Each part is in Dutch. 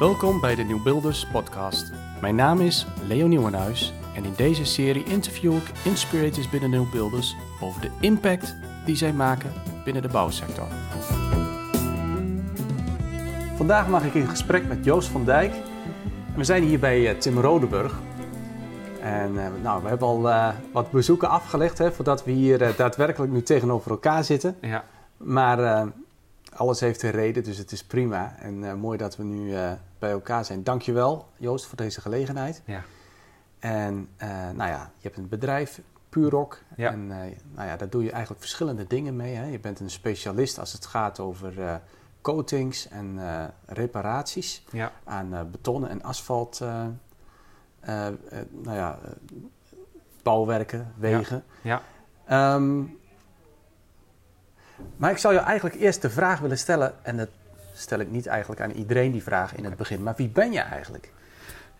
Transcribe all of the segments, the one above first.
Welkom bij de Nieuwbuilders podcast. Mijn naam is Leo Nieuwenhuis en in deze serie interview ik inspirators binnen Nieuwbuilders over de impact die zij maken binnen de bouwsector. Vandaag mag ik in gesprek met Joost van Dijk. We zijn hier bij eh, Tim Rodeburg. En uh, nou, we hebben al uh, wat bezoeken afgelegd hè, voordat we hier uh, daadwerkelijk nu tegenover elkaar zitten. Ja. Maar alles heeft een reden, dus het is prima. En mooi dat we nu bij elkaar zijn. Dankjewel Joost voor deze gelegenheid. Ja. En nou ja, je hebt een bedrijf, Purok. Ja. En nou ja, daar doe je eigenlijk verschillende dingen mee. Hè. Je bent een specialist als het gaat over coatings en reparaties Ja. aan betonnen en asfalt nou ja, bouwwerken, wegen. Ja. Um, maar ik zou je eigenlijk eerst de vraag willen stellen, en dat stel ik niet eigenlijk aan iedereen die vraag in het begin, maar wie ben je eigenlijk?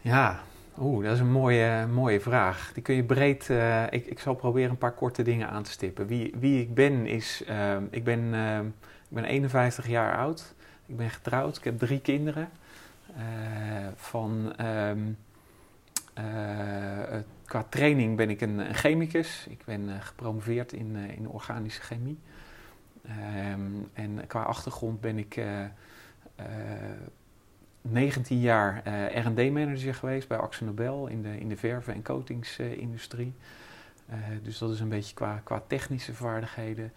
Ja, oeh, dat is een mooie, mooie vraag. Die kun je breed, ik, ik zal proberen een paar korte dingen aan te stippen. Wie, wie ik ben is, ik, ben, ik ben 51 jaar oud, ik ben getrouwd, ik heb drie kinderen van... Uh, qua training ben ik een, een chemicus. Ik ben gepromoveerd in, in organische chemie. Um, en qua achtergrond ben ik 19 jaar R&D-manager geweest bij Axel Nobel in de, in de verven- en coatingsindustrie. dus dat is een beetje qua, qua technische vaardigheden.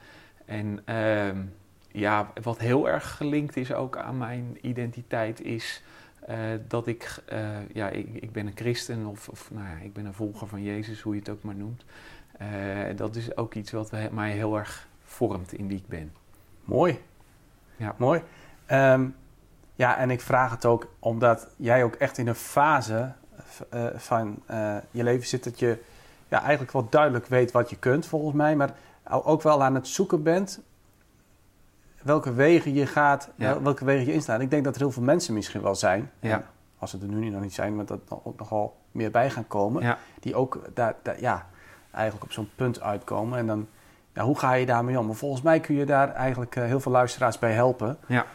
En ehm, ja, wat heel erg gelinkt is ook aan mijn identiteit is... Dat ik, ja, ik, ik, ben een christen of, of nou ja, ik ben een volger van Jezus, hoe je het ook maar noemt. Dat is ook iets wat mij heel erg vormt in wie ik ben. Mooi. Ja. Mooi. Um, ja, en ik vraag het ook omdat jij ook echt in een fase van je leven zit dat je ja, eigenlijk wel duidelijk weet wat je kunt volgens mij, maar ook wel aan het zoeken bent welke wegen je gaat, Ja. welke wegen je instaat. Ik denk dat er heel veel mensen misschien wel zijn, Ja. als het er nu nog niet zijn, maar dat er ook nogal meer bij gaan komen, Ja. die ook daar, daar, ja, eigenlijk op zo'n punt uitkomen. En dan, ja, hoe ga je daarmee om? Maar volgens mij kun je daar eigenlijk uh, heel veel luisteraars bij helpen. Ja.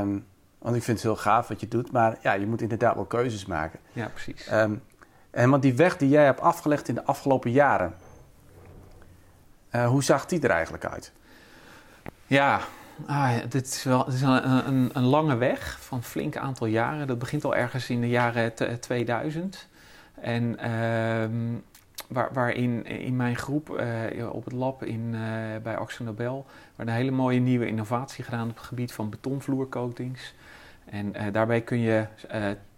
Um, want ik vind het heel gaaf wat je doet, maar ja, je moet inderdaad wel keuzes maken. Ja, precies. Um, en want die weg die jij hebt afgelegd in de afgelopen jaren, uh, hoe zag die er eigenlijk uit? Ja, ah, dit is wel dit is een, een, een, lange weg van een flink aantal jaren. Dat begint al ergens in de jaren 2000. En uh, waar, waarin in mijn groep uh, op het lab in, uh, bij Axel Nobel... werd een hele mooie nieuwe innovatie gedaan op het gebied van betonvloercoatings. En uh, daarbij kun je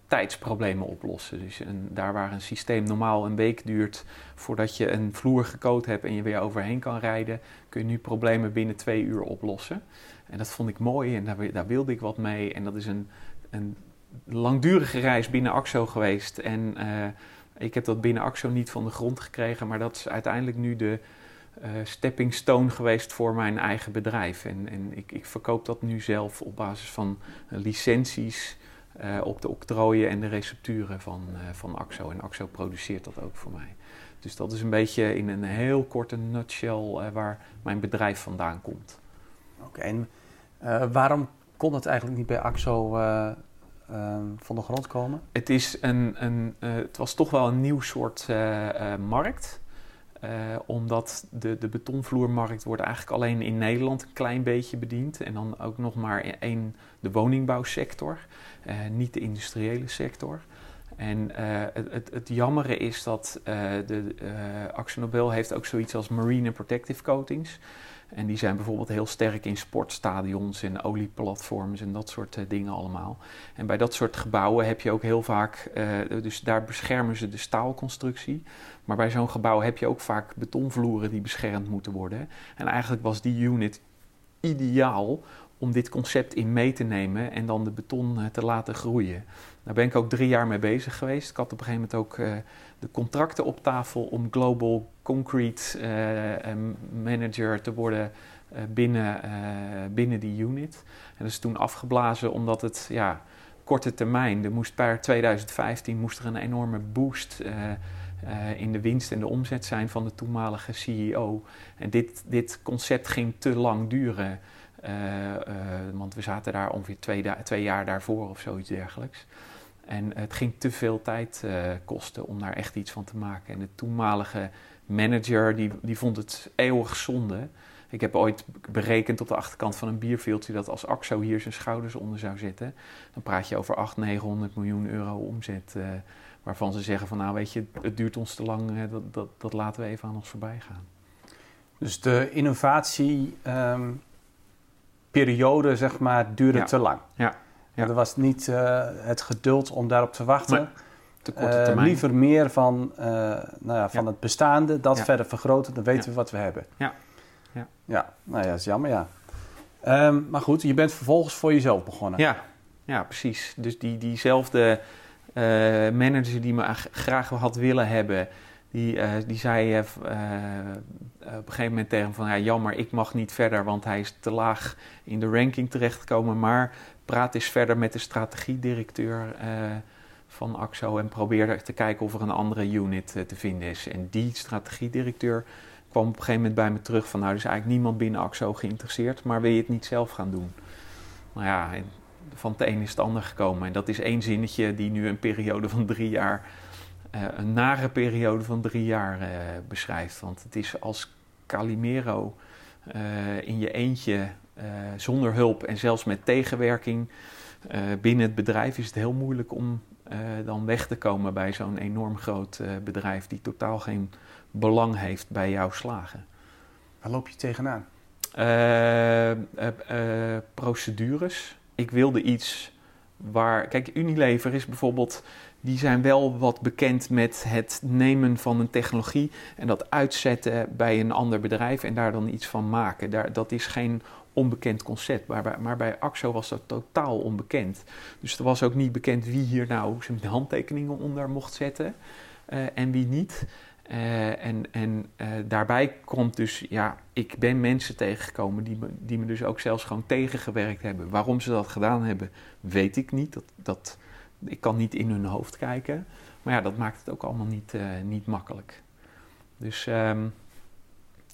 tijdsproblemen oplossen. Dus een, daar waar een systeem normaal een week duurt voordat je een vloer gecoat hebt en je weer overheen kan rijden, kun je nu problemen binnen twee uur oplossen. En dat vond ik mooi en daar, daar wilde ik wat mee. En dat is een, een langdurige reis binnen AXO geweest. En ik heb dat binnen AXO niet van de grond gekregen, maar dat is uiteindelijk nu de uh, stepping stone geweest voor mijn eigen bedrijf. En, en ik, ik verkoop dat nu zelf op basis van uh, licenties. Uh, op de octrooien en de recepturen van, van AXO. En AXO produceert dat ook voor mij. Dus dat is een beetje in een heel korte nutshell waar mijn bedrijf vandaan komt. Oké, en waarom kon het eigenlijk niet bij AXO van de grond komen? Het, is een, een, het was toch wel een nieuw soort markt. Uh, omdat de, de betonvloermarkt wordt eigenlijk alleen in Nederland een klein beetje bediend. En dan ook nog maar één, de woningbouwsector, uh, niet de industriële sector. En uh, het, het, het jammere is dat de Axel Nobel heeft ook zoiets als marine protective coatings. En die zijn bijvoorbeeld heel sterk in sportstadions en olieplatforms en dat soort uh, dingen allemaal. En bij dat soort gebouwen heb je ook heel vaak, uh, dus daar beschermen ze de staalconstructie. Maar bij zo'n gebouw heb je ook vaak betonvloeren die beschermd moeten worden. En eigenlijk was die unit ideaal om dit concept in mee te nemen en dan de beton uh, te laten groeien. Daar ben ik ook drie jaar mee bezig geweest. Ik had op een gegeven moment ook de contracten op tafel om Global Concrete uh, Manager te worden binnen, binnen die unit. En dat is toen afgeblazen omdat het ja, korte termijn, er moest per 2015 moest er een enorme boost in de winst en de omzet zijn van de toenmalige CEO. En dit, dit concept ging te lang duren. want we zaten daar ongeveer twee, twee, jaar daarvoor of zoiets dergelijks. En het ging te veel tijd kosten om daar echt iets van te maken. En de toenmalige manager die, die vond het eeuwig zonde. Ik heb ooit berekend op de achterkant van een bierveeltje dat als AXO hier zijn schouders onder zou zitten, dan praat je over 800, 900 miljoen euro omzet. Uh, waarvan ze zeggen van nou weet je, het duurt ons te lang, uh, dat, dat, dat, laten we even aan ons voorbij gaan. Dus de innovatieperiode, um, zeg maar, duurde te lang. Ja. Ja. Er was niet uh, het geduld om daarop te wachten. Maar, te korte termijn. liever meer van, nou ja, van het bestaande, dat verder vergroten, dan weten we wat we hebben. Ja. Ja, ja nou ja, dat is jammer, ja. Um, maar goed, je bent vervolgens voor jezelf begonnen. Ja, ja precies. Dus die, diezelfde manager die me graag had willen hebben, die, uh, die zei uh, op een gegeven moment tegen hem van... Ja, jammer, ik mag niet verder, want hij is te laag in de ranking terechtgekomen. Maar praat eens verder met de strategiedirecteur van AXO... en probeer te kijken of er een andere unit te vinden is. En die strategiedirecteur kwam op een gegeven moment bij me terug van... nou, er is eigenlijk niemand binnen AXO geïnteresseerd... maar wil je het niet zelf gaan doen? Nou ja, van het een is het ander gekomen. En dat is één zinnetje die nu een periode van drie jaar... Uh, een nare periode van drie jaar beschrijft. Want het is als Calimero in je eentje, zonder hulp en zelfs met tegenwerking... binnen het bedrijf is het heel moeilijk om dan weg te komen bij zo'n enorm groot bedrijf... die totaal geen belang heeft bij jouw slagen. Waar loop je tegenaan? Uh, uh, procedures. Ik wilde iets waar. Kijk, Unilever is bijvoorbeeld. Die zijn wel wat bekend met het nemen van een technologie en dat uitzetten bij een ander bedrijf en daar dan iets van maken. Daar, dat is geen onbekend concept. Maar bij, bij AXO was dat totaal onbekend. Dus er was ook niet bekend wie hier nou zijn handtekeningen onder mocht zetten uh, en wie niet. Uh, en en uh, daarbij komt dus, ja, ik ben mensen tegengekomen die me, die me dus ook zelfs gewoon tegengewerkt hebben. Waarom ze dat gedaan hebben, weet ik niet. Dat, dat, ik kan niet in hun hoofd kijken. Maar ja, dat maakt het ook allemaal niet, niet makkelijk. Dus um,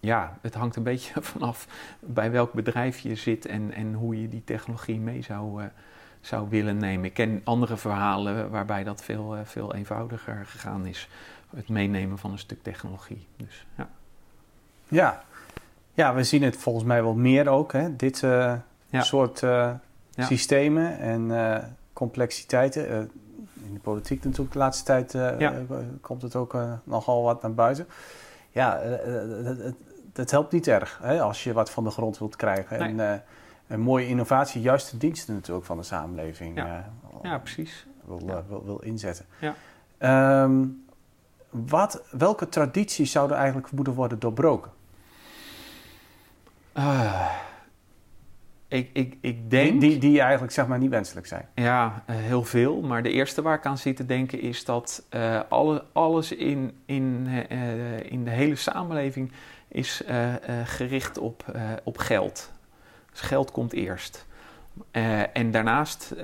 ja, het hangt een beetje vanaf bij welk bedrijf je zit en, en hoe je die technologie mee zou, zou willen nemen. Ik ken andere verhalen waarbij dat veel, veel eenvoudiger gegaan is het meenemen van een stuk technologie. Dus, ja. Ja. ja, we zien het volgens mij wel meer ook. Hè? Dit uh, ja. soort ja. systemen en complexiteiten. in de politiek natuurlijk de laatste tijd ja. komt het ook nogal wat naar buiten. Ja, het, het, helpt niet erg hè, als je wat van de grond wilt krijgen. Nee. En een mooie innovatie, juist de diensten natuurlijk van de samenleving. ja, precies. Wil, wil, wil, inzetten. Ja. Um, wat, welke tradities zouden eigenlijk moeten worden doorbroken? Uh, ik, ik, ik denk... Die, die, eigenlijk zeg maar niet wenselijk zijn. Ja, heel veel. Maar de eerste waar ik aan zit te denken is dat uh, alle, alles in, in, in de hele samenleving is gericht op, op geld. Dus geld komt eerst. en daarnaast,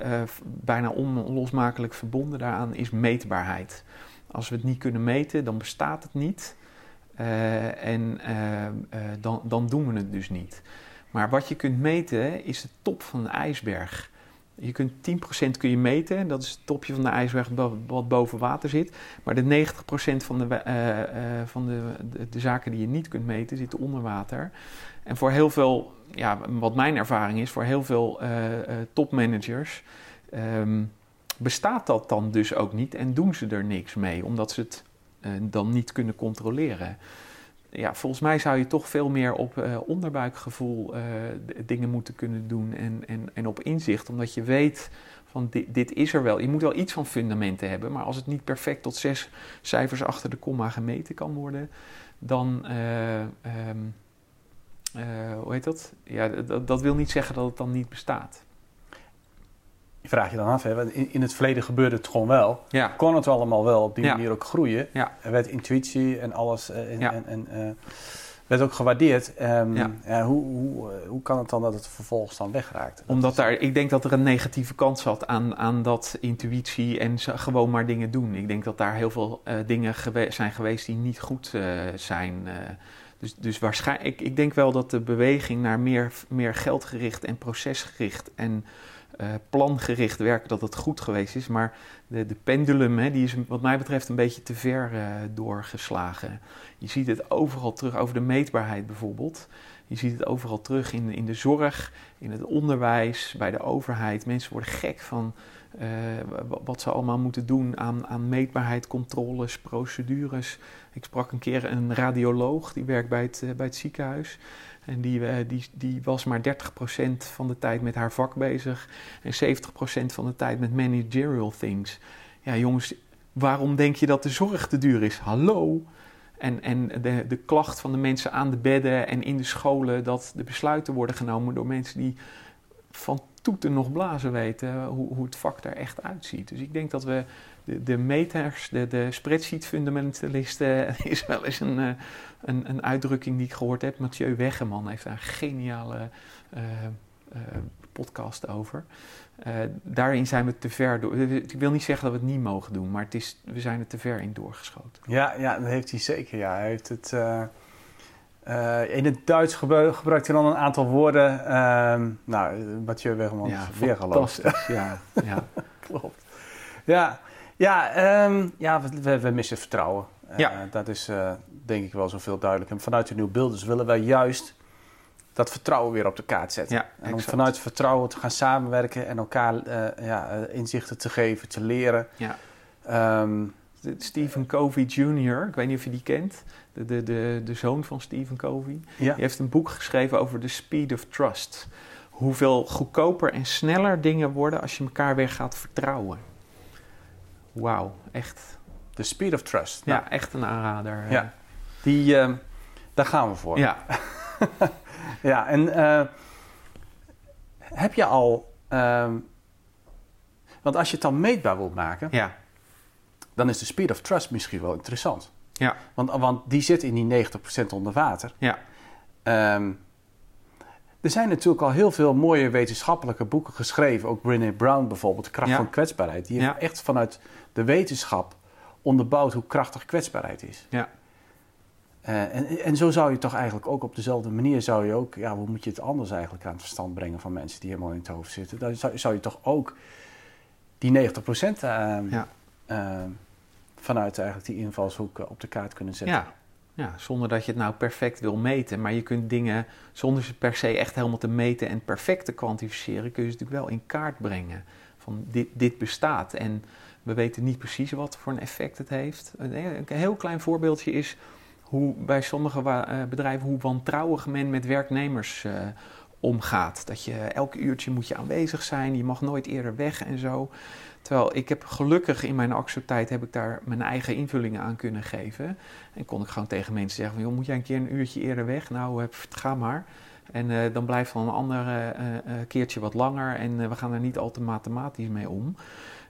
bijna onlosmakelijk verbonden daaraan, is meetbaarheid. Als we het niet kunnen meten, dan bestaat het niet. En dan, dan doen we het dus niet. Maar wat je kunt meten is de top van de ijsberg. Je kunt 10% kun je meten, dat is het topje van de ijsberg wat boven water zit. Maar de 90% van, de, van de, de, zaken die je niet kunt meten zitten onder water. En voor heel veel, ja, wat mijn ervaring is, voor heel veel topmanagers. Um, bestaat dat dan dus ook niet en doen ze er niks mee, omdat ze het dan niet kunnen controleren. Ja, volgens mij zou je toch veel meer op uh, onderbuikgevoel uh, dingen moeten kunnen doen en, en, en op inzicht, omdat je weet van dit, dit, is er wel. Je moet wel iets van fundamenten hebben, maar als het niet perfect tot zes cijfers achter de komma gemeten kan worden, dan. Um, hoe heet dat? Ja, dat, dat wil niet zeggen dat het dan niet bestaat je vraagt je dan af, hè, in, in het verleden gebeurde het gewoon wel. Ja. Kon het allemaal wel op die ja. manier ook groeien. Ja. Er werd intuïtie en alles uh, en, Ja. en, en, eh, werd ook gewaardeerd. Ehm, hoe, hoe, eh, hoe kan het dan dat het vervolgens dan wegraakt? Dat Omdat is- daar, ik denk dat er een negatieve kant zat aan, aan dat intuïtie en gewoon maar dingen doen. Ik denk dat daar heel veel eh, dingen gewe- zijn geweest die niet goed eh, zijn. eh. Dus, dus waarschijnlijk, ik, ik denk wel dat de beweging naar meer, meer geldgericht en procesgericht en plangericht werken, dat het goed geweest is. Maar de, de pendulum, hè, die is wat mij betreft een beetje te ver uh, doorgeslagen. Je ziet het overal terug, over de meetbaarheid bijvoorbeeld. Je ziet het overal terug in, in de zorg, in het onderwijs, bij de overheid. Mensen worden gek van uh, wat ze allemaal moeten doen aan, aan meetbaarheid, controles, procedures. Ik sprak een keer een radioloog die werkt bij het, bij het ziekenhuis. En die, uh, die, die was maar 30% van de tijd met haar vak bezig en 70% van de tijd met managerial things. Ja, jongens, waarom denk je dat de zorg te duur is? Hallo? En, en de, de klacht van de mensen aan de bedden en in de scholen dat de besluiten worden genomen door mensen die van toeten nog blazen weten hoe, hoe het vak er echt uitziet. Dus ik denk dat we de, de meters, de, de spreadsheet fundamentalisten, is wel eens een, uh, een, een, uitdrukking die ik gehoord heb. Mathieu Weggeman heeft daar een geniale uh, uh, podcast over. daarin zijn we te ver door. Ik wil niet zeggen dat we het niet mogen doen, maar het is, we zijn er te ver in doorgeschoten. Ja, ja dat heeft hij zeker. Ja. Hij heeft het. Uh, in het Duits gebruik, gebruikt hij dan een aantal woorden. Uh, nou, Mathieu Wegman ja, is weer geloofd. ja, ja. klopt. Ja, ja, um, ja we, we, missen vertrouwen. Ja. Uh, dat is uh, denk ik wel zoveel duidelijk. En vanuit de Nieuw Beelders willen wij juist dat vertrouwen weer op de kaart zetten. Ja, en om vanuit vertrouwen te gaan samenwerken en elkaar ja, inzichten te geven, te leren. Ja. Um, Stephen Covey Jr., ik weet niet of je die kent, de, de, de, de zoon van Stephen Covey. Ja. Die heeft een boek geschreven over de speed of trust. Hoeveel goedkoper en sneller dingen worden als je elkaar weer gaat vertrouwen. Wauw, echt. The speed of trust. Ja, nou. echt een aanrader. Ja, die, uh, daar gaan we voor. Ja. ja, en uh, heb je al... Uh, want als je het dan meetbaar wilt maken... Ja dan is de speed of trust misschien wel interessant. Ja. Want, want die zit in die 90% onder water. Ja. Um, er zijn natuurlijk al heel veel mooie wetenschappelijke boeken geschreven. Ook Brené Brown bijvoorbeeld, De kracht ja. van kwetsbaarheid. Die heeft echt vanuit de wetenschap onderbouwd hoe krachtig kwetsbaarheid is. Ja. Uh, en, en zo zou je toch eigenlijk ook op dezelfde manier zou je ook... Ja, hoe moet je het anders eigenlijk aan het verstand brengen van mensen die helemaal in het hoofd zitten? Dan zou, zou je toch ook die 90% uh, Ja. uh, vanuit eigenlijk die invalshoek eh, op de kaart kunnen zetten. Ja. Ja, zonder dat je het nou perfect wil meten. Maar je kunt dingen, zonder ze per se echt helemaal te meten en perfect te kwantificeren, kun je ze natuurlijk wel in kaart brengen. Van dit, dit bestaat en we weten niet precies wat voor een effect het heeft. Een, een heel klein voorbeeldje is hoe bij sommige uh, bedrijven hoe wantrouwig men met werknemers uh, omgaat. Dat je elk uurtje moet je aanwezig zijn, je mag nooit eerder weg en zo. Terwijl ik heb gelukkig in mijn AXO-tijd heb ik daar mijn eigen invullingen aan kunnen geven. En kon ik gewoon tegen mensen zeggen van, joh, moet jij een keer een uurtje eerder weg? Nou, ga maar. En uh, dan blijft dan een ander uh, uh, keertje wat langer en we gaan er niet al te mathematisch mee om.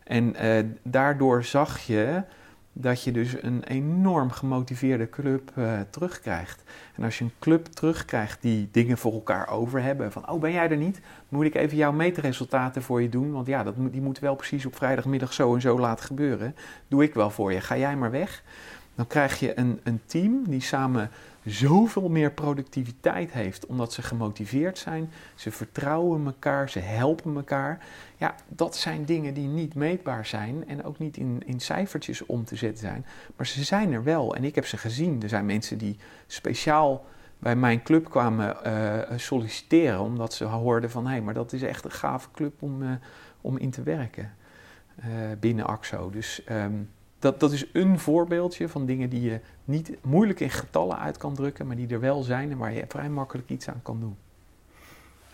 En daardoor zag je dat je dus een enorm gemotiveerde club uh, terugkrijgt. En als je een club terugkrijgt die dingen voor elkaar over hebben, van oh ben jij er niet, moet ik even jouw meetresultaten voor je doen, want ja, dat, die moeten wel precies op vrijdagmiddag zo en zo laten gebeuren. Doe ik wel voor je, ga jij maar weg. Dan krijg je een, een team die samen zoveel meer productiviteit heeft, omdat ze gemotiveerd zijn, ze vertrouwen elkaar, ze helpen elkaar. Ja, dat zijn dingen die niet meetbaar zijn en ook niet in, in cijfertjes om te zetten zijn. Maar ze zijn er wel en ik heb ze gezien. Er zijn mensen die speciaal bij mijn club kwamen uh, solliciteren, omdat ze hoorden van hé, hey, maar dat is echt een gave club om, uh, om in te werken uh, binnen AXO. Dus um, dat, dat is een voorbeeldje van dingen die je niet moeilijk in getallen uit kan drukken, maar die er wel zijn en waar je vrij makkelijk iets aan kan doen.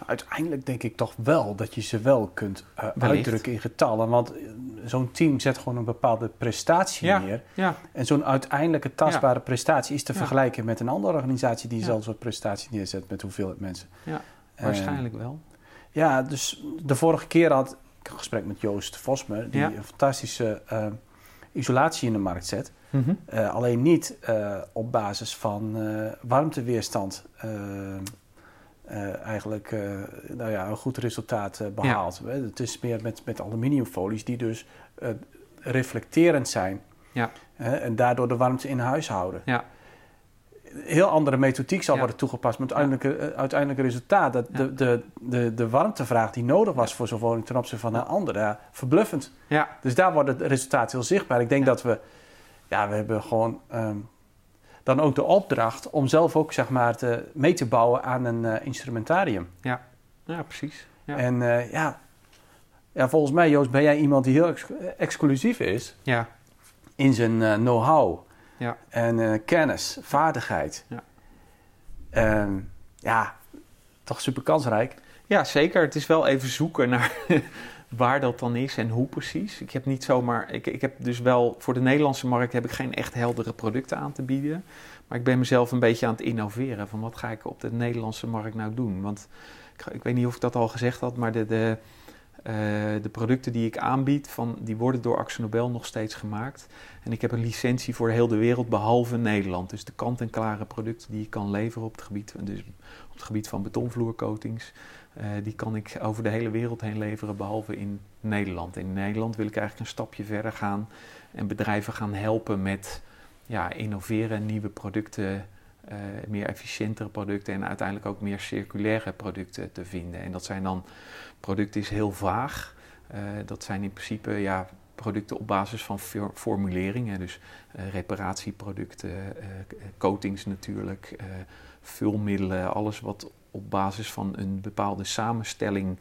Uiteindelijk denk ik toch wel dat je ze wel kunt uh, uitdrukken in getallen. Want zo'n team zet gewoon een bepaalde prestatie ja, neer. Ja. En zo'n uiteindelijke tastbare ja. prestatie is te vergelijken met een andere organisatie die zelfs wat prestatie neerzet met hoeveelheid mensen. Ja, waarschijnlijk uh, wel. Ja, dus de vorige keer had ik een gesprek met Joost Vosmer, die een fantastische uh, isolatie in de markt zet. Mm -hmm. uh, alleen niet uh, op basis van uh, warmteweerstand eigenlijk nou ja, een goed resultaat behaalt. Ja. Het is meer met, met aluminiumfolies die dus reflecterend zijn ja. en daardoor de warmte in huis houden. Ja. Heel andere methodiek zal Ja. worden toegepast. Maar het uiteindelijke, eh, uiteindelijke resultaat, dat Ja. de, de, de, de warmtevraag die nodig was voor zo'n woning ten opzichte van een andere, ja, verbluffend. Ja, Dus daar wordt het resultaat heel zichtbaar. Ik denk Ja. dat we, ja, we hebben gewoon ehm, dan ook de opdracht om zelf ook zeg maar te, mee te bouwen aan een eh, instrumentarium. ja precies. Ja. En eh, ja, ja, volgens mij Joost ben jij iemand die heel ex- exclusief is ja, in zijn know-how Ja. en eh, kennis, vaardigheid. Ja. Ehm, ja, toch super kansrijk. Ja, zeker. Het is wel even zoeken naar waar dat dan is en hoe precies. Ik heb niet zomaar. Ik, ik heb dus wel voor de Nederlandse markt heb ik geen echt heldere producten aan te bieden. Maar ik ben mezelf een beetje aan het innoveren. Van wat ga ik op de Nederlandse markt nou doen? Want ik, ik weet niet of ik dat al gezegd had, maar de, de, eh, de producten die ik aanbied, van, die worden door Axo Nobel nog steeds gemaakt. En ik heb een licentie voor heel de wereld, behalve Nederland. Dus de kant-en-klare producten die ik kan leveren op het gebied, dus op het gebied van betonvloercoatings. Eh, die kan ik over de hele wereld heen leveren, behalve in Nederland. In Nederland wil ik eigenlijk een stapje verder gaan en bedrijven gaan helpen met ja, innoveren, nieuwe producten, eh, meer efficiëntere producten en uiteindelijk ook meer circulaire producten te vinden. En dat zijn dan, producten is heel vaag. Eh, dat zijn in principe ja, producten op basis van for- formuleringen, dus eh, reparatieproducten, eh, coatings natuurlijk, vulmiddelen, alles wat op basis van een bepaalde samenstelling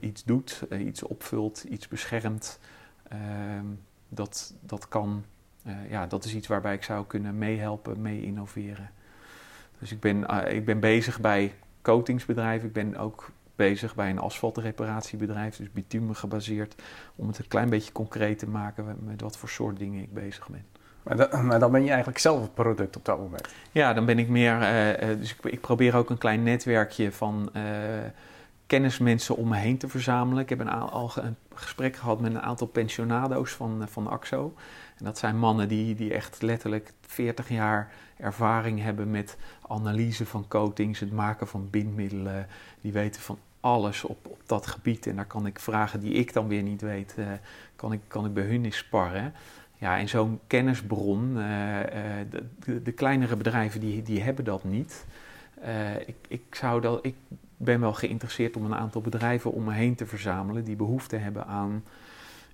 iets doet, iets opvult, iets beschermt. Ehm, dat, dat kan, ja, dat is iets waarbij ik zou kunnen meehelpen, mee innoveren. Dus ik ben, ik ben bezig bij coatingsbedrijven, ik ben ook bezig bij een asfaltreparatiebedrijf, dus bitumen gebaseerd, om het een klein beetje concreet te maken met, wat voor soort dingen ik bezig ben. Maar, da- maar dan ben je eigenlijk zelf het product op dat moment. Ja, dan ben ik meer. eh, eh, dus ik, ik probeer ook een klein netwerkje van eh, kennismensen om me heen te verzamelen. Ik heb een, al een gesprek gehad met een aantal pensionado's van, van AXO. Dat zijn mannen die, die echt letterlijk 40 jaar ervaring hebben met analyse van coatings, het maken van bindmiddelen. Die weten van alles op, op dat gebied. En daar kan ik vragen die ik dan weer niet weet, eh, kan, ik, kan ik bij hun eens sparren. Ja, en zo'n kennisbron, eh, eh, de, de, kleinere bedrijven die, die hebben dat niet. Ik, ik, zou dat, ik ben wel geïnteresseerd om een aantal bedrijven om me heen te verzamelen die behoefte hebben aan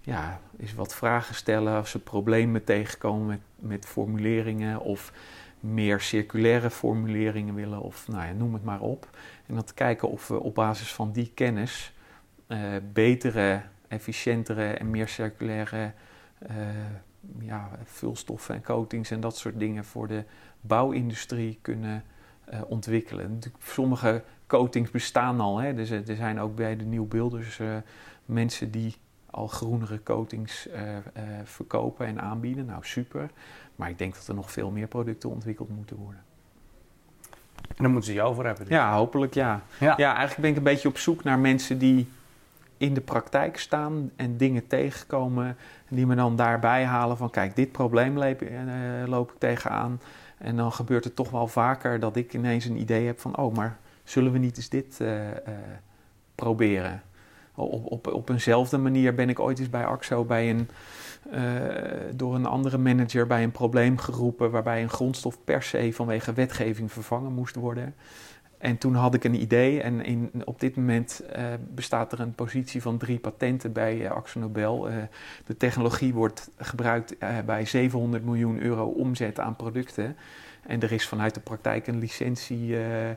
ja, eens wat vragen stellen als ze problemen tegenkomen met, met formuleringen of meer circulaire formuleringen willen of nou ja, noem het maar op. En dan te kijken of we op basis van die kennis eh, betere, efficiëntere en meer circulaire eh, ja, vulstoffen en coatings en dat soort dingen voor de bouwindustrie kunnen eh, ontwikkelen. Sommige coatings bestaan al. Hè? Dus er zijn ook bij de nieuwbeelders eh mensen die al groenere coatings eh, eh, verkopen en aanbieden. Nou, super. Maar ik denk dat er nog veel meer producten ontwikkeld moeten worden. En dan moeten ze jou voor hebben. dus. Ja, hopelijk ja. Ja. Ja, eigenlijk ben ik een beetje op zoek naar mensen die in de praktijk staan en dingen tegenkomen. En die me dan daarbij halen van kijk, dit probleem loop, eh, loop ik tegenaan. En dan gebeurt het toch wel vaker dat ik ineens een idee heb van oh, maar zullen we niet eens dit proberen? Op, op, op eenzelfde manier ben ik ooit eens bij AXO bij een, eh, door een andere manager bij een probleem geroepen waarbij een grondstof per se vanwege wetgeving vervangen moest worden. En toen had ik een idee en in, op dit moment eh, bestaat er een positie van drie patenten bij uh, Axo Nobel. Eh, de technologie wordt gebruikt eh, bij 700 miljoen euro omzet aan producten. En er is vanuit de praktijk een licentie eh,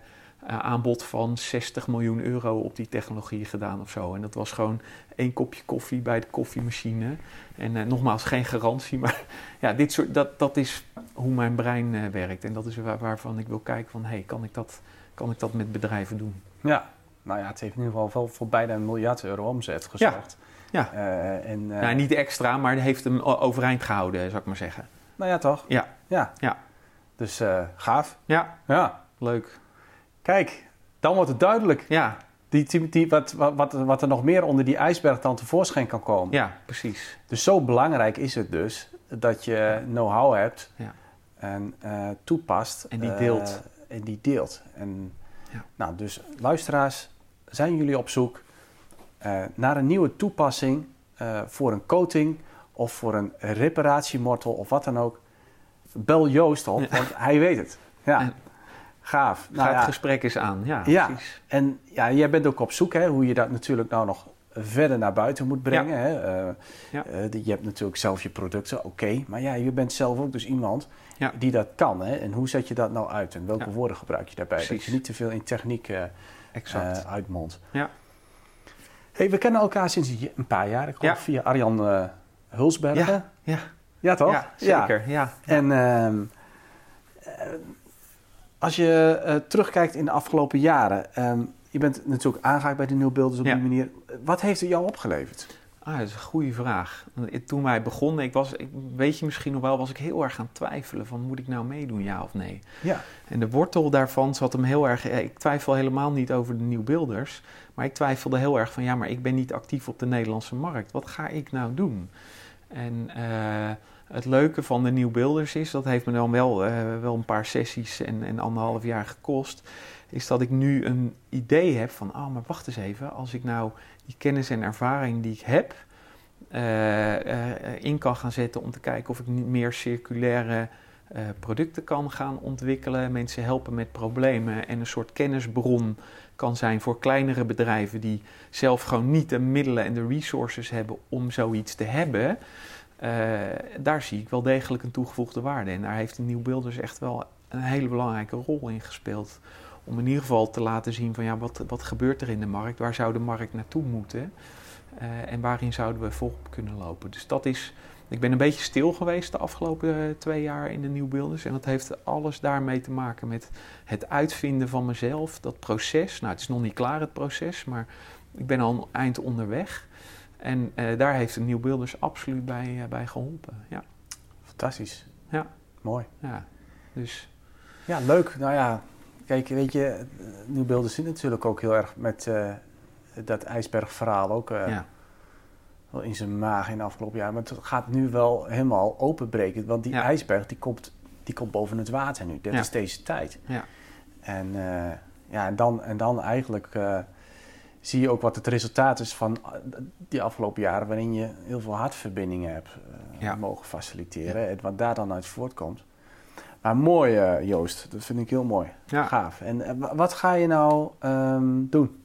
aanbod van 60 miljoen euro op die technologie gedaan of zo. En dat was gewoon één kopje koffie bij de koffiemachine. En eh, nogmaals, geen garantie, maar ja, dit soort, dat, dat is hoe mijn brein eh, werkt. En dat is waar, waarvan ik wil kijken van, hey, kan ik dat kan ik dat met bedrijven doen. Ja, nou ja, het heeft in ieder geval wel voor bijna een miljard euro omzet gezorgd. Ja. Uh, en, nou, niet extra, maar heeft hem overeind gehouden, zou ik maar zeggen. Nou ja, toch? Ja. Ja. ja. Dus gaaf. Ja. Ja. Leuk. Kijk, dan wordt het duidelijk. Ja. Die, die, wat, wat, wat er nog meer onder die ijsberg dan tevoorschijn kan komen. Ja, precies. Dus zo belangrijk is het dus dat je know-how hebt ja. en uh, toepast. En die deelt. Uh, en die deelt. En ja. nou, dus luisteraars, zijn jullie op zoek uh, naar een nieuwe toepassing voor een coating of voor een reparatiemortel of wat dan ook? bel Joost op, want hij weet het. Ja, En- gaaf. Ga Nou, het ja, gesprek eens aan. Ja, Ja. precies. en ja, jij bent ook op zoek hè, hoe je dat natuurlijk nou nog verder naar buiten moet brengen. Hè? Eh, Ja. eh, je hebt natuurlijk zelf je producten, oké. maar ja, je bent zelf ook dus iemand Ja. die dat kan. Hè? En hoe zet je dat nou uit? En welke woorden gebruik je daarbij? Dat Precies. je niet te veel in techniek eh Exact. uitmondt. Ja. Hey, we kennen elkaar sinds een paar jaar. Ik geloof via Arjan Hulsbergen. ja. Ja, toch? Ja, zeker. Ja. En ehm, eh, als je eh, terugkijkt in de afgelopen jaren... ehm, je bent natuurlijk aangehaakt bij de nieuwbeelders op Ja. die manier. Wat heeft het jou opgeleverd? Ah, dat is een goede vraag. Toen wij begonnen, ik was, ik, weet je misschien nog wel, was ik heel erg aan het twijfelen van moet ik nou meedoen, ja of nee. Ja. En de wortel daarvan zat hem heel erg, ik twijfel helemaal niet over de nieuwbeelders, maar ik twijfelde heel erg van ja, maar ik ben niet actief op de Nederlandse markt. Wat ga ik nou doen? En eh, het leuke van de nieuwbeelders is, dat heeft me dan wel, eh, wel een paar sessies en, en anderhalf jaar gekost, is dat ik nu een idee heb van, ah, maar wacht eens even, als ik nou die kennis en ervaring die ik heb eh, eh, in kan gaan zetten om te kijken of ik niet meer circulaire producten kan gaan ontwikkelen, mensen helpen met problemen en een soort kennisbron kan zijn voor kleinere bedrijven die zelf gewoon niet de middelen en de resources hebben om zoiets te hebben. Eh, daar zie ik wel degelijk een toegevoegde waarde. En daar heeft de Nieuwbeelders echt wel een hele belangrijke rol in gespeeld. Om in ieder geval te laten zien van ja, wat, wat gebeurt er in de markt? Waar zou de markt naartoe moeten? Eh, en waarin zouden we volop kunnen lopen? Dus dat is. Ik ben een beetje stil geweest de afgelopen eh, twee jaar in de Nieuwbeelders. En dat heeft alles daarmee te maken met het uitvinden van mezelf. Dat proces. Nou, het is nog niet klaar, het proces. Maar ik ben al een eind onderweg. En eh, daar heeft de Nieuwbeelders absoluut bij, eh, bij geholpen. Ja, Fantastisch. Ja. Mooi. ja. Dus Ja, leuk. Nou ja, kijk, weet je, eh, nieuwbeelders zit natuurlijk ook heel erg met dat ijsbergverhaal ook ja, wel in zijn maag in de afgelopen jaar. Maar het gaat nu wel helemaal openbreken. Want die Ja. ijsberg die komt, die komt boven het water nu. Dat Ja. is deze tijd. Ja. En, ja, en, dan, en dan eigenlijk zie je ook wat het resultaat is van eh, die afgelopen jaren... waarin je heel veel hartverbindingen hebt eh, Ja. mogen faciliteren. En wat daar dan uit voortkomt. Maar mooi, eh, Joost. Dat vind ik heel mooi. ja. Gaaf. En eh, wa- wat ga je nou ehm, doen?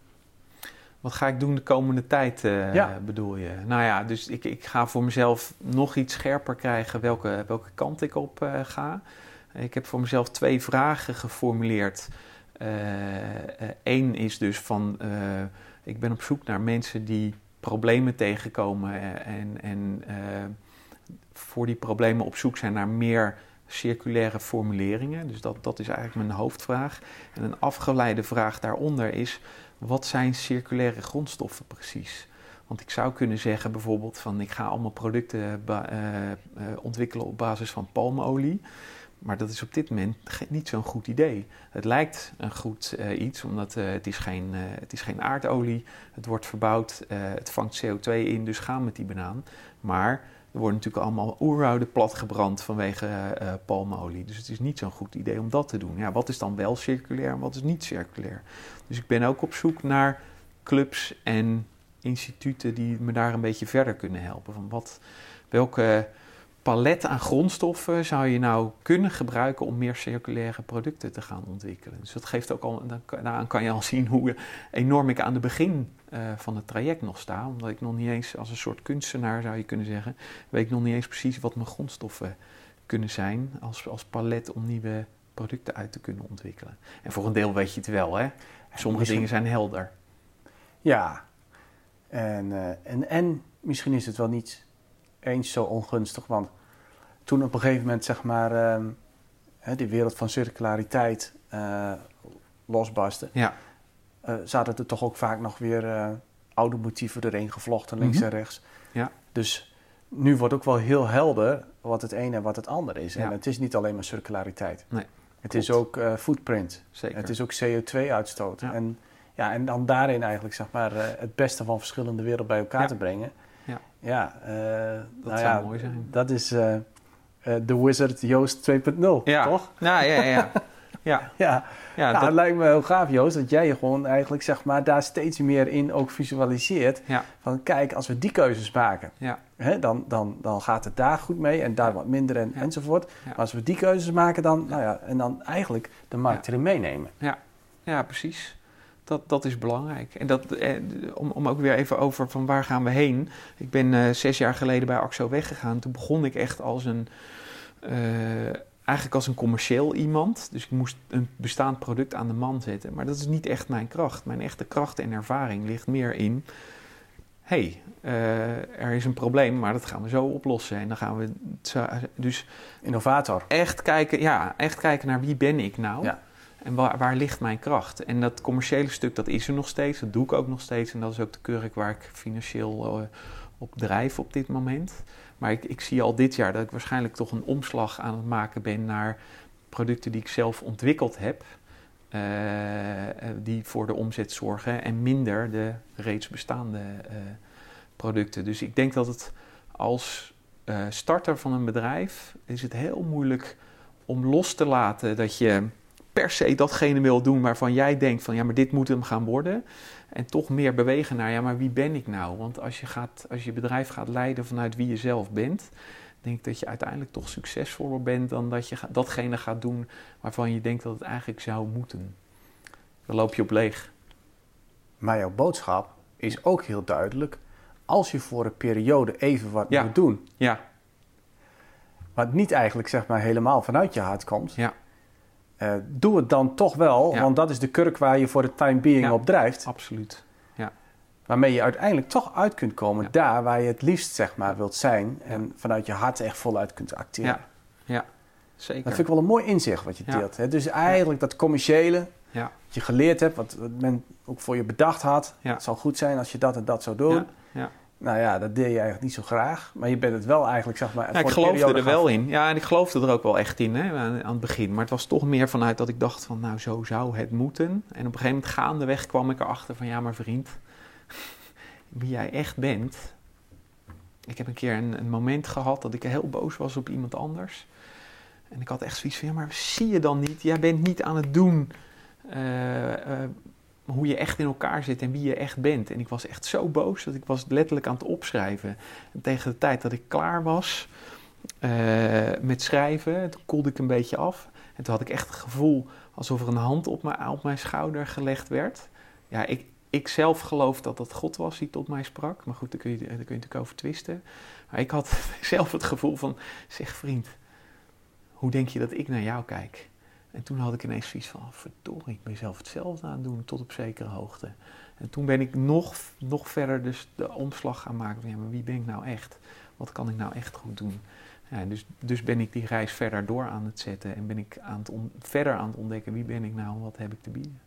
Wat ga ik doen de komende tijd, eh, Ja. bedoel je? Nou ja, dus ik, ik ga voor mezelf nog iets scherper krijgen welke, welke kant ik op eh, ga. Ik heb voor mezelf twee vragen geformuleerd. Eén is dus van, eh, ik ben op zoek naar mensen die problemen tegenkomen eh, en, en eh, voor die problemen op zoek zijn naar meer circulaire formuleringen. Dus dat, dat is eigenlijk mijn hoofdvraag. En een afgeleide vraag daaronder is, wat zijn circulaire grondstoffen precies? Want ik zou kunnen zeggen bijvoorbeeld van ik ga allemaal producten eh, eh, ontwikkelen op basis van palmolie. Maar dat is op dit moment niet zo'n goed idee. Het lijkt een goed eh, iets, omdat eh, het, is geen, eh, het is geen aardolie. Het wordt verbouwd, het vangt CO2 in, dus gaan met die banaan. Maar er worden natuurlijk allemaal oerwouden platgebrand vanwege palmolie. Dus het is niet zo'n goed idee om dat te doen. Ja, wat is dan wel circulair en wat is niet circulair? Dus ik ben ook op zoek naar clubs en instituten die me daar een beetje verder kunnen helpen. Van wat, welke palet aan grondstoffen zou je nou kunnen gebruiken om meer circulaire producten te gaan ontwikkelen? Dus dat geeft ook al, daaraan kan je al zien hoe enorm ik aan het begin eh, van het traject nog sta. Omdat ik nog niet eens, als een soort kunstenaar zou je kunnen zeggen, weet ik nog niet eens precies wat mijn grondstoffen kunnen zijn als, als palet om nieuwe producten uit te kunnen ontwikkelen. En voor een deel weet je het wel, hè? Sommige Misschien- dingen zijn helder. Ja. En, eh, en, en misschien is het wel niet eens zo ongunstig. Want toen op een gegeven moment, zeg maar, hè, die wereld van circulariteit eh, losbarstte, Ja, eh, zaten er toch ook vaak nog weer eh, oude motieven erin gevlochten, links Mhm. en rechts. Ja. Dus nu wordt ook wel heel helder wat het een en wat het ander is. En het is niet alleen maar circulariteit. Nee, Het is ook footprint. zeker. Het is ook CO2-uitstoot. Ja. En, ja, en dan daarin eigenlijk zeg maar, het beste van verschillende werelden bij elkaar te brengen. Ja. ja eh, nou zou ja, mooi zijn. Dat is eh, eh, de Wizard Joost 2.0, Ja. toch? Nou, ja, ja, ja. Ja, Ja, ja, nou, dat, lijkt me heel gaaf, Joost, dat jij je gewoon eigenlijk zeg maar, daar steeds meer in ook visualiseert. Ja. Van kijk, als we die keuzes maken, Ja. hè, dan, dan, dan gaat het daar goed mee en daar wat minder en, Ja. enzovoort. Ja. Maar als we die keuzes maken, dan, nou ja, en dan eigenlijk de markt erin meenemen. ja, precies. Dat, dat is belangrijk. En dat, eh, om, om ook weer even over van waar gaan we heen. Ik ben eh, zes jaar geleden bij Axo weggegaan. Toen begon ik echt als een, eh, eigenlijk als een commercieel iemand. Dus ik moest een bestaand product aan de man zetten. Maar dat is niet echt mijn kracht. Mijn echte kracht en ervaring ligt meer in... hey, eh, er is een probleem, maar dat gaan we zo oplossen. En dan gaan we... Dus Innovator. echt kijken, ja, echt kijken naar wie ben ik nou? Ja. En waar, waar ligt mijn kracht? En dat commerciële stuk, dat is er nog steeds. Dat doe ik ook nog steeds. En dat is ook de kurk waar ik financieel eh, op drijf op dit moment. Maar ik, ik zie al dit jaar dat ik waarschijnlijk toch een omslag aan het maken ben naar producten die ik zelf ontwikkeld heb. eh, eh, die voor de omzet zorgen en minder de reeds bestaande producten. Dus ik denk dat het als starter van een bedrijf is het heel moeilijk om los te laten dat je per se datgene wil doen waarvan jij denkt van ja, maar dit moet hem gaan worden. En toch meer bewegen naar ja, maar wie ben ik nou? Want als je, gaat, als je bedrijf gaat leiden vanuit wie je zelf bent, denk ik dat je uiteindelijk toch succesvoller bent dan dat je datgene gaat doen waarvan je denkt dat het eigenlijk zou moeten. Dan loop je op leeg. Maar jouw boodschap is ook heel duidelijk. Als je voor een periode even wat Ja. moet doen, Ja, wat niet eigenlijk zeg maar helemaal vanuit je hart komt, Ja. Eh, doe het dan toch wel, Ja. want dat is de kurk waar je voor de time being Ja. op drijft. absoluut. Waarmee je uiteindelijk toch uit kunt komen Ja. daar waar je het liefst zeg maar wilt zijn en vanuit je hart echt voluit kunt acteren. Ja, ja, zeker. Dat vind ik wel een mooi inzicht wat je Ja. deelt. Hè? Dus eigenlijk dat commerciële, Ja. wat je geleerd hebt, wat men ook voor je bedacht had. Ja. Het zal goed zijn als je dat en dat zou doen. Ja, ja. Nou ja, dat deed je eigenlijk niet zo graag. Maar je bent het wel eigenlijk, zeg maar... Ja, ik de geloofde er wel in. Ja, en ik geloofde er ook wel echt in hè, aan, aan het begin. Maar het was toch meer vanuit dat ik dacht van, nou, zo zou het moeten. En op een gegeven moment gaandeweg kwam ik erachter van, ja, maar vriend, wie jij echt bent. Ik heb een keer een, een moment gehad dat ik heel boos was op iemand anders. En ik had echt zoiets van, ja, maar zie je dan niet? Jij bent niet aan het doen eh, eh, hoe je echt in elkaar zit en wie je echt bent. En ik was echt zo boos dat ik was letterlijk aan het opschrijven. En tegen de tijd dat ik klaar was eh, met schrijven, toen koelde ik een beetje af. En toen had ik echt het gevoel alsof er een hand op mijn, op mijn schouder gelegd werd. Ja, ik, ik zelf geloof dat dat God was die tot mij sprak. Maar goed, daar kun je, daar kun je natuurlijk over twisten. Maar ik had zelf het gevoel van, zeg vriend, hoe denk je dat ik naar jou kijk? En toen had ik ineens zoiets van, verdorie, ik ben zelf hetzelfde aan het doen tot op zekere hoogte. En toen ben ik nog, nog verder dus de omslag gaan maken van, ja, maar wie ben ik nou echt? Wat kan ik nou echt goed doen? Ja, dus, dus ben ik die reis verder door aan het zetten en ben ik aan het on- verder aan het ontdekken, wie ben ik nou en wat heb ik te bieden?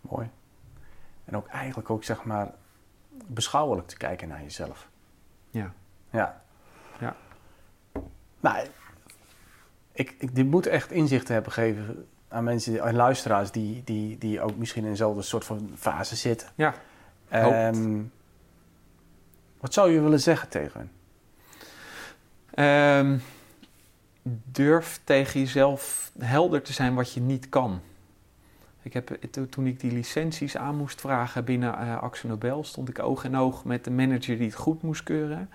Mooi. En ook eigenlijk ook, zeg maar, beschouwelijk te kijken naar jezelf. Ja. Ja. Ja. Nou, ik, ik, dit moet echt inzicht hebben gegeven aan mensen, aan luisteraars die, die, die ook misschien in dezelfde soort van fase zitten. Ja. Ehm, wat zou je willen zeggen tegen hen? Ehm, durf tegen jezelf helder te zijn wat je niet kan. Ik heb, to- toen ik die licenties aan moest vragen binnen eh Axel Nobel, stond ik oog in oog met de manager die het goed moest keuren.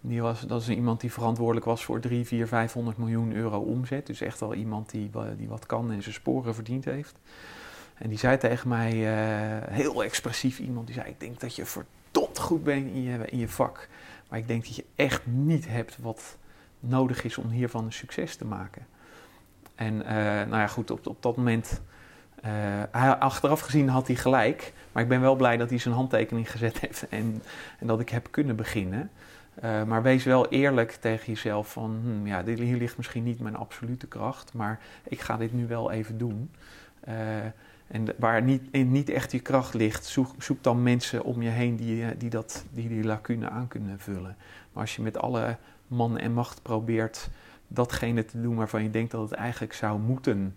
Die was, dat is iemand die verantwoordelijk was voor 3, 4, 500 miljoen euro omzet. Dus echt wel iemand die, die wat kan en zijn sporen verdiend heeft. En die zei tegen mij, eh, heel expressief iemand, die zei... Ik denk dat je verdomd goed bent in je, in je vak. Maar ik denk dat je echt niet hebt wat nodig is om hiervan een succes te maken. En eh, nou ja, goed, op, op dat moment... eh, achteraf gezien had hij gelijk. Maar ik ben wel blij dat hij zijn handtekening gezet heeft en, en dat ik heb kunnen beginnen. Eh, maar wees wel eerlijk tegen jezelf van, hm, ja, dit, hier ligt misschien niet mijn absolute kracht, maar ik ga dit nu wel even doen. Eh, en waar niet, niet echt je kracht ligt, zoek, zoek dan mensen om je heen die, die, dat, die die lacune aan kunnen vullen. Maar als je met alle man en macht probeert datgene te doen waarvan je denkt dat het eigenlijk zou moeten,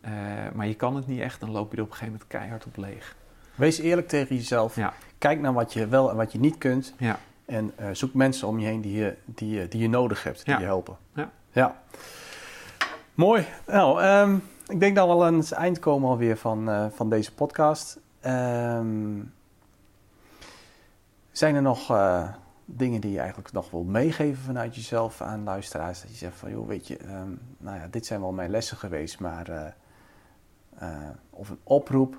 eh, maar je kan het niet echt, dan loop je er op een gegeven moment keihard op leeg. Wees eerlijk tegen jezelf. Ja. Kijk naar wat je wel en wat je niet kunt. Ja. En eh, zoek mensen om je heen die je, die, je- die je nodig hebt, die Ja. je helpen. Ja. ja. Mooi. Nou, ehm, ik denk dat we al aan het eind komen alweer van, uh, van deze podcast. Ehm, zijn er nog uh, dingen die je eigenlijk nog wil meegeven vanuit jezelf aan luisteraars? Dat je zegt van, joh, weet je, um, nou ja, dit zijn wel mijn lessen geweest, maar... Of een oproep.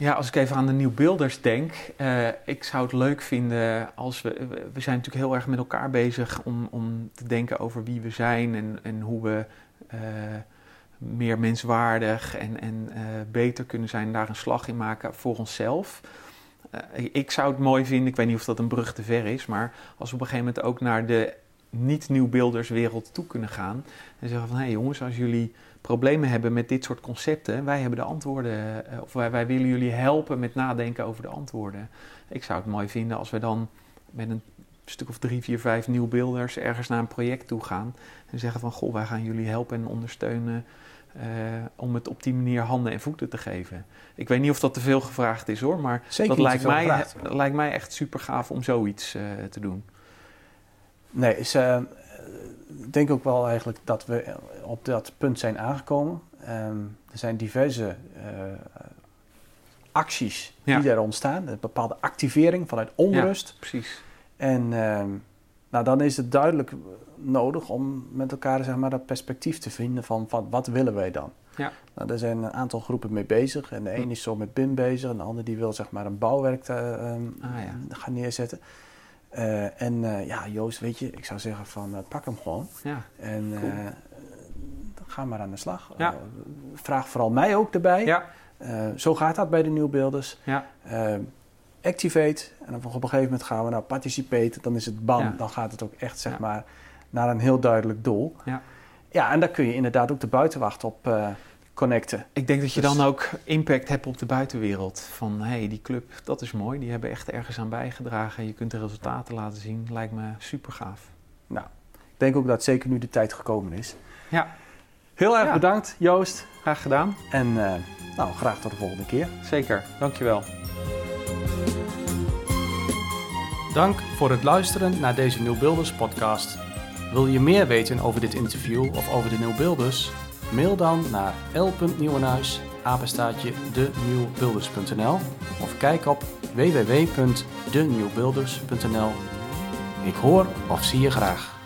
Ja, als ik even aan de nieuwbeelders denk, uh, ik zou het leuk vinden als we. We zijn natuurlijk heel erg met elkaar bezig om, om te denken over wie we zijn en, en hoe we uh, meer menswaardig en, en uh, beter kunnen zijn, daar een slag in maken voor onszelf. ik zou het mooi vinden, ik weet niet of dat een brug te ver is, maar als we op een gegeven moment ook naar de niet-nieuwbeelderswereld toe kunnen gaan en zeggen van hé hey jongens, als jullie problemen hebben met dit soort concepten, wij hebben de antwoorden, eh, of wij, wij willen jullie helpen met nadenken over de antwoorden. Ik zou het mooi vinden als we dan met een stuk of drie, vier, vijf nieuwbeelders ergens naar een project toe gaan en zeggen van goh, wij gaan jullie helpen en ondersteunen uh, om het op die manier handen en voeten te geven. Ik weet niet of dat te veel gevraagd is hoor, maar Zeker dat lijkt mij, lijkt mij echt super gaaf om zoiets uh, te doen. Nee, is, uh, denk ook wel eigenlijk dat we op dat punt zijn aangekomen. Um, er zijn diverse uh, acties ja. die daar ontstaan. Een bepaalde activering vanuit onrust. Ja, precies. En um, nou, dan is het duidelijk nodig om met elkaar zeg maar, dat perspectief te vinden van, van wat willen wij dan. Ja. Nou, daar zijn een aantal groepen mee bezig. En de een is zo met BIM bezig, en de ander die wil zeg maar, een bouwwerk um, ah, ja. gaan neerzetten. Uh, en uh, ja, Joost, weet je, ik zou zeggen van uh, pak hem gewoon. Ja, en cool. ga maar aan de slag. Ja. vraag vooral mij ook erbij. Ja. zo gaat dat bij de nieuwbeelders. Ja. activate. En op een gegeven moment gaan we naar participate. Dan is het bam. Ja. Dan gaat het ook echt zeg maar naar een heel duidelijk doel. Ja. Ja, en daar kun je inderdaad ook de buitenwacht op connecten. Ik denk dat je Dus- dan ook impact hebt op de buitenwereld. Van hé, hey, die club, dat is mooi. Die hebben echt ergens aan bijgedragen. Je kunt de resultaten laten zien. Lijkt me super gaaf. Nou, ik denk ook dat zeker nu de tijd gekomen is. Ja. Heel erg Ja. bedankt, Joost. Graag gedaan. En uh, nou, graag tot de volgende keer. Zeker. Dankjewel. Dank voor het luisteren naar deze Nieuwbeelders podcast. Wil je meer weten over dit interview of over de Nieuwbeelders? Mail dan naar l.nieuwenhuis, apenstaatje denieuwbeelders.nl of kijk op www.denieuwbeelders.nl. Ik hoor of zie je graag.